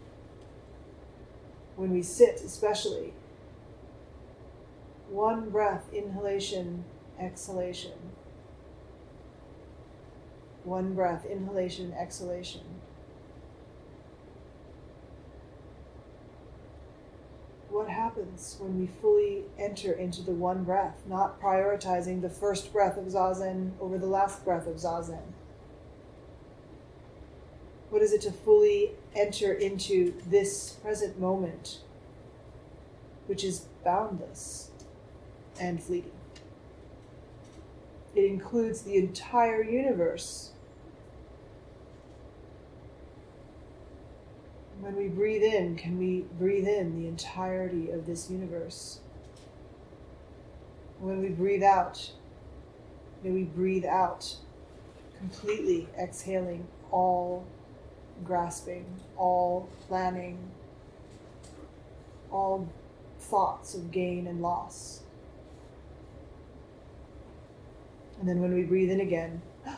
Speaker 2: When we sit, especially, one breath, inhalation, exhalation. One breath, inhalation, exhalation. What happens when we fully enter into the one breath, not prioritizing the first breath of Zazen over the last breath of Zazen? What is it to fully enter into this present moment, which is boundless and fleeting? It includes the entire universe. When we breathe in, can we breathe in the entirety of this universe? When we breathe out, may we breathe out, completely exhaling all grasping, all planning, all thoughts of gain and loss. And then when we breathe in again,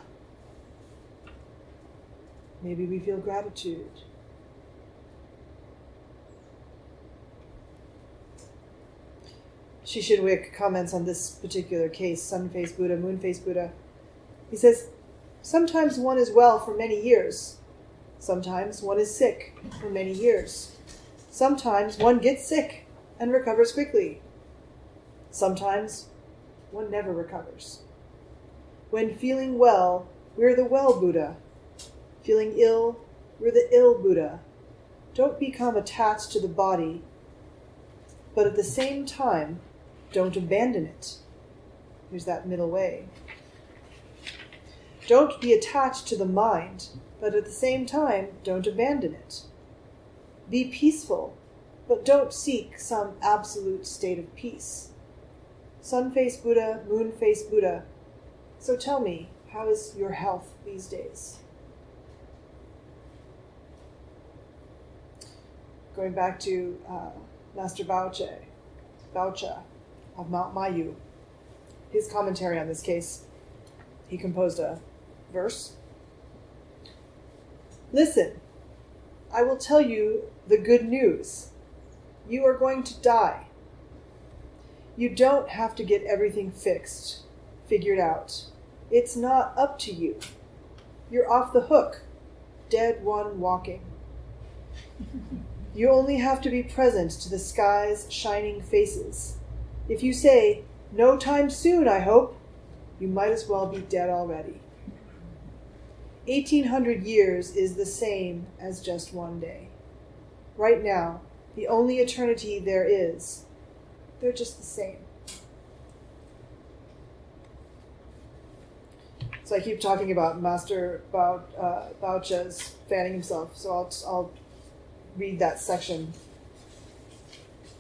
Speaker 2: maybe we feel gratitude. Shishin Wick comments on this particular case, sun face Buddha, moon face Buddha. He says, Sometimes one is well for many years. Sometimes one is sick for many years. Sometimes one gets sick and recovers quickly. Sometimes one never recovers. When feeling well, we're the well Buddha. Feeling ill, we're the ill Buddha. Don't become attached to the body, but at the same time, don't abandon it. Here's that middle way. Don't be attached to the mind, but at the same time, don't abandon it. Be peaceful, but don't seek some absolute state of peace. Sun face Buddha, moon face Buddha. So tell me, how is your health these days? Going back to uh, Master Baoche, Baocha of Mount Mayu, his commentary on this case, he composed a verse. Listen, I will tell you the good news. You are going to die. You don't have to get everything fixed, figured out. It's not up to you. You're off the hook, dead one walking. You only have to be present to the sky's shining faces. If you say, No time soon, I hope, you might as well be dead already. 1800 years is the same as just one day. Right now, the only eternity there is, they're just the same. So I keep talking about Master Bao, uh, fanning himself, so I'll, I'll read that section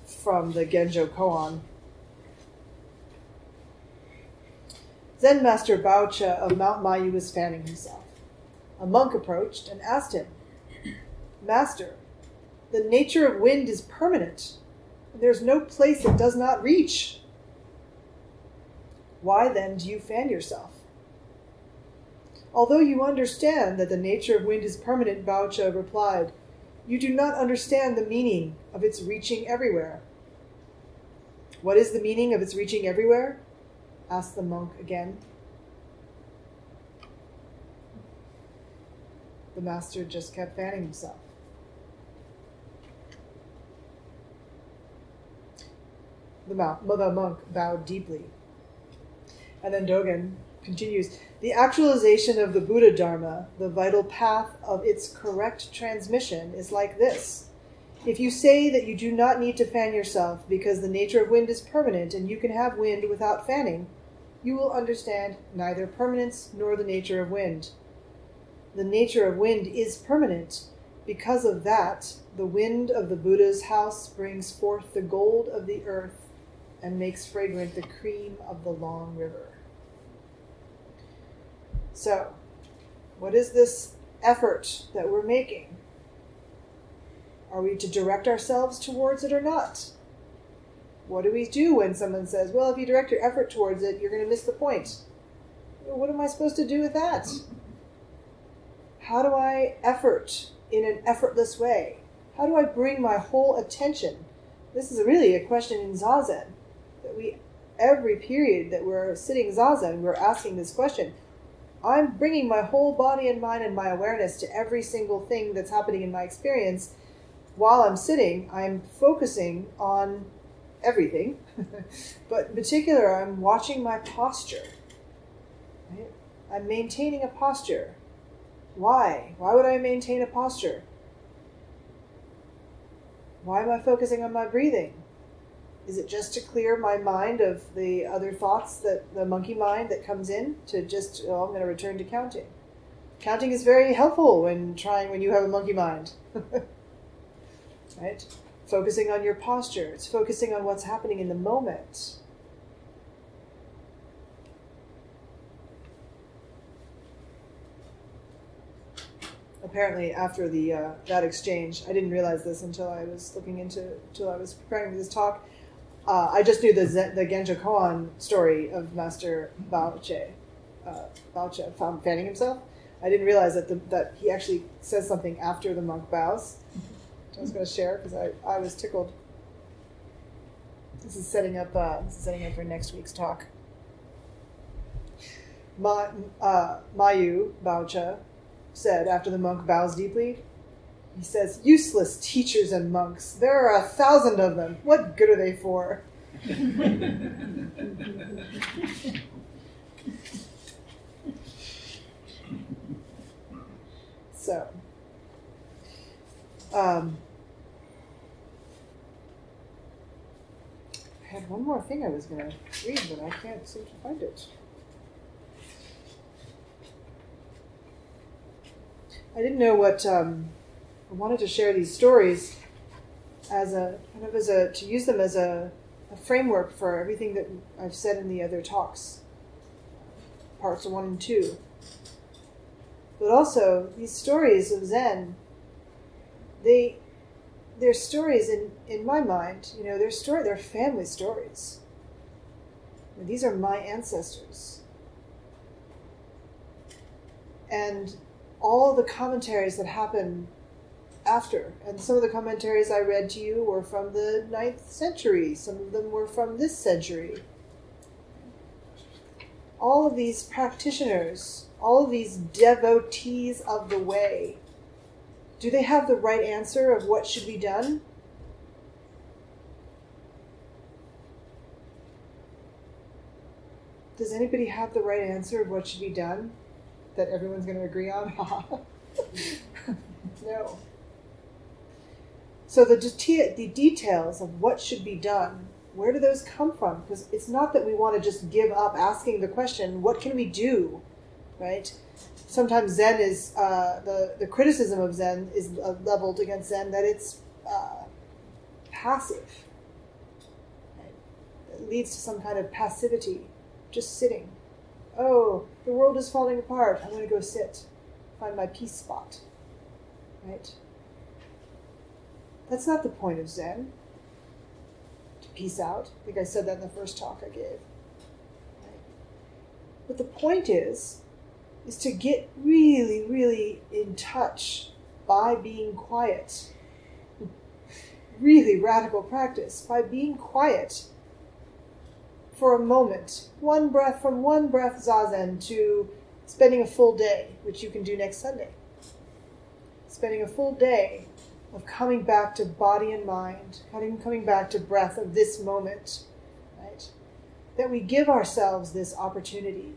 Speaker 2: from the Genjo Koan. Zen Master Baocha of Mount Mayu was fanning himself. A monk approached and asked him, Master, the nature of wind is permanent, and there is no place it does not reach. Why then do you fan yourself? Although you understand that the nature of wind is permanent, Baocha replied, you do not understand the meaning of its reaching everywhere. What is the meaning of its reaching everywhere? Asked the monk again. The master just kept fanning himself. The, monk bowed deeply. And then Dogen continues The actualization of the Buddha Dharma, the vital path of its correct transmission, is like this. If you say that you do not need to fan yourself because the nature of wind is permanent and you can have wind without fanning, you will understand neither permanence nor the nature of wind. The nature of wind is permanent. Because of that, the wind of the Buddha's house brings forth the gold of the earth and makes fragrant the cream of the long river. So, what is this effort that we're making? Are we to direct ourselves towards it or not? What do we do when someone says, well, if you direct your effort towards it, you're going to miss the point? What am I supposed to do with that? How do I effort in an effortless way? How do I bring my whole attention? This is really a question in Zazen that we, every period that we're sitting Zazen, we're asking this question. I'm bringing my whole body and mind and my awareness to every single thing that's happening in my experience. While I'm sitting, I'm focusing on everything, but in particular, I'm watching my posture. Right? I'm maintaining a posture. Why? Why would I maintain a posture? Why am I focusing on my breathing? Is it just to clear my mind of the other thoughts that the monkey mind that comes in to just oh I'm going to return to counting. Counting is very helpful when trying when you have a monkey mind. right? Focusing on your posture. It's focusing on what's happening in the moment. apparently after the uh, that exchange, I didn't realize this until I was looking into until I was preparing for this talk. Uh, I just knew the Zen, the Genjo Koan story of Master Baoche, uh, Baoche fanning himself. I didn't realize that the, that he actually says something after the monk bows. I was going to share because I, I was tickled. This is setting up uh, this is setting up for next week's talk. Ma, uh, Mayu said after the monk bows deeply. He says, Useless teachers and monks. There are a thousand of them. What good are they for? so, um, I had one more thing I was going to read, but I can't seem to find it. I didn't know what um, I wanted to share these stories as a kind of as a to use them as a, a framework for everything that I've said in the other talks, parts one and two. But also these stories of Zen, they they're stories in, in my mind, you know, they're story they're family stories. And these are my ancestors. And all the commentaries that happen after. And some of the commentaries I read to you were from the ninth century, some of them were from this century. All of these practitioners, all of these devotees of the way, do they have the right answer of what should be done? Does anybody have the right answer of what should be done? that everyone's going to agree on? no. So the, the details of what should be done, where do those come from? Because it's not that we want to just give up asking the question, what can we do? Right? Sometimes Zen is, uh, the, the criticism of Zen is uh, leveled against Zen that it's uh, passive. It leads to some kind of passivity, just sitting oh, the world is falling apart. I'm going to go sit, find my peace spot. Right? That's not the point of Zen. To peace out. I think I said that in the first talk I gave. But the point is, is to get really, really in touch by being quiet. really radical practice. By being quiet for a moment, one breath from one breath zazen to spending a full day, which you can do next Sunday. Spending a full day of coming back to body and mind, coming back to breath of this moment, right? That we give ourselves this opportunity.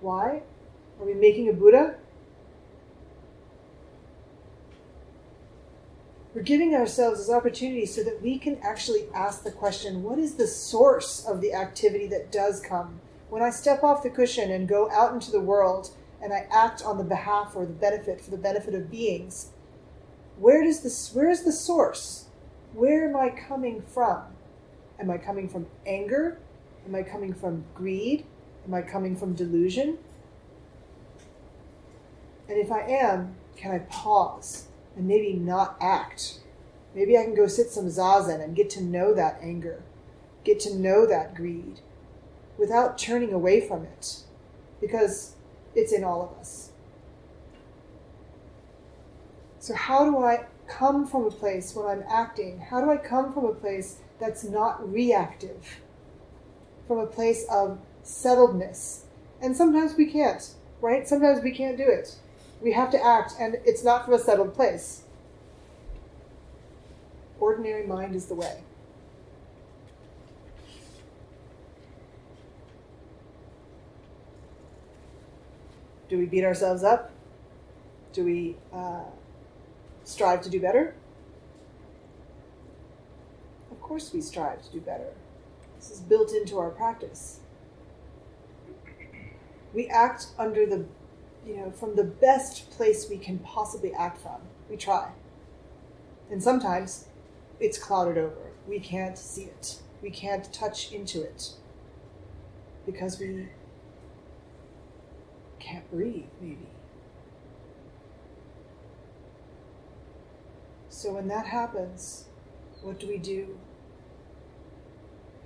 Speaker 2: Why? Are we making a Buddha? We're giving ourselves this opportunity so that we can actually ask the question what is the source of the activity that does come? When I step off the cushion and go out into the world and I act on the behalf or the benefit for the benefit of beings, where does this where is the source? Where am I coming from? Am I coming from anger? Am I coming from greed? Am I coming from delusion? And if I am, can I pause and maybe not act. Maybe I can go sit some zazen and get to know that anger, get to know that greed without turning away from it, because it's in all of us. So, how do I come from a place when I'm acting? How do I come from a place that's not reactive? From a place of settledness. And sometimes we can't, right? Sometimes we can't do it. We have to act, and it's not from a settled place. Ordinary mind is the way. Do we beat ourselves up? Do we uh, strive to do better? Of course, we strive to do better. This is built into our practice. We act under the, you know, from the best place we can possibly act from. We try. And sometimes it's clouded over. We can't see it. We can't touch into it because we can't breathe, maybe. So when that happens, what do we do?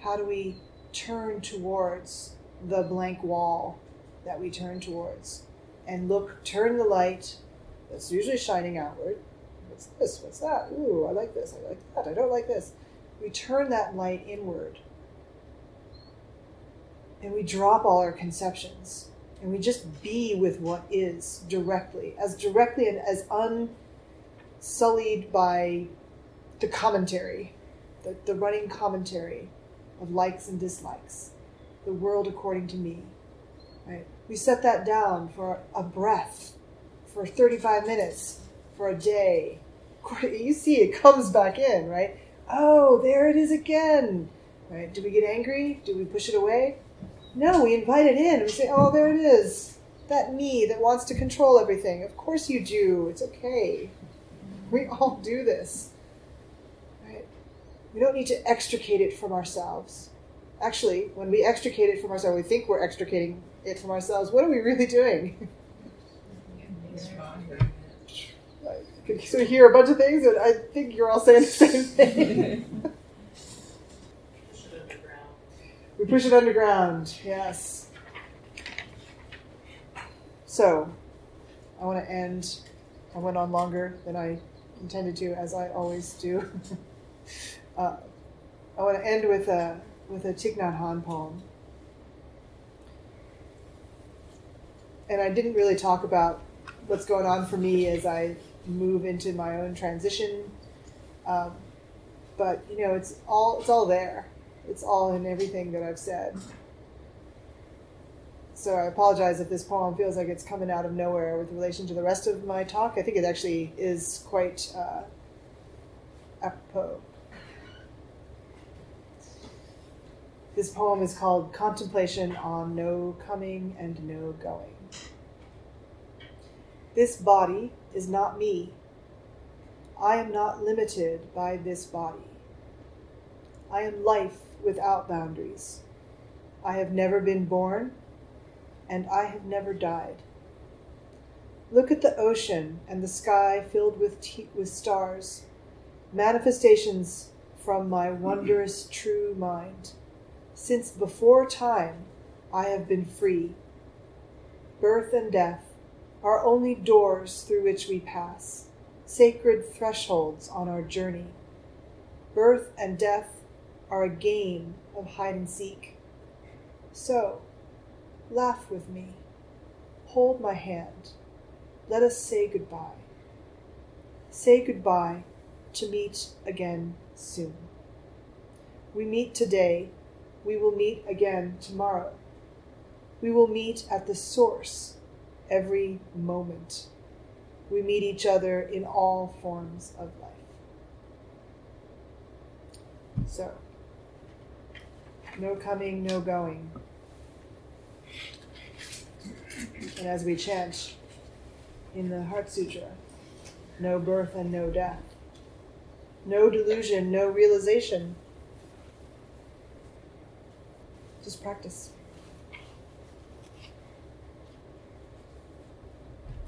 Speaker 2: How do we turn towards the blank wall that we turn towards and look, turn the light that's usually shining outward. What's this? What's that? Ooh, I like this. I like that. I don't like this. We turn that light inward and we drop all our conceptions and we just be with what is directly, as directly and as unsullied by the commentary, the, the running commentary of likes and dislikes, the world according to me. We set that down for a breath, for 35 minutes, for a day. You see it comes back in, right? Oh, there it is again. Right? Do we get angry? Do we push it away? No, we invite it in. We say, oh, there it is. That me that wants to control everything. Of course you do. It's okay. We all do this. Right? We don't need to extricate it from ourselves. Actually, when we extricate it from ourselves, we think we're extricating it from ourselves. What are we really doing? so we hear a bunch of things, and I think you're all saying the same thing. we push it underground, yes. So, I want to end. I went on longer than I intended to, as I always do. uh, I want to end with a with a Thich Nhat Hanh poem. And I didn't really talk about what's going on for me as I move into my own transition. Um, but you know, it's all it's all there. It's all in everything that I've said. So I apologize if this poem feels like it's coming out of nowhere with relation to the rest of my talk. I think it actually is quite uh, apropos. This poem is called Contemplation on No Coming and No Going. This body is not me. I am not limited by this body. I am life without boundaries. I have never been born, and I have never died. Look at the ocean and the sky filled with, t- with stars, manifestations from my wondrous true mind. Since before time, I have been free. Birth and death are only doors through which we pass, sacred thresholds on our journey. Birth and death are a game of hide and seek. So, laugh with me. Hold my hand. Let us say goodbye. Say goodbye to meet again soon. We meet today we will meet again tomorrow. We will meet at the source every moment. We meet each other in all forms of life. So, no coming, no going. And as we chant in the Heart Sutra, no birth and no death, no delusion, no realization, just practice.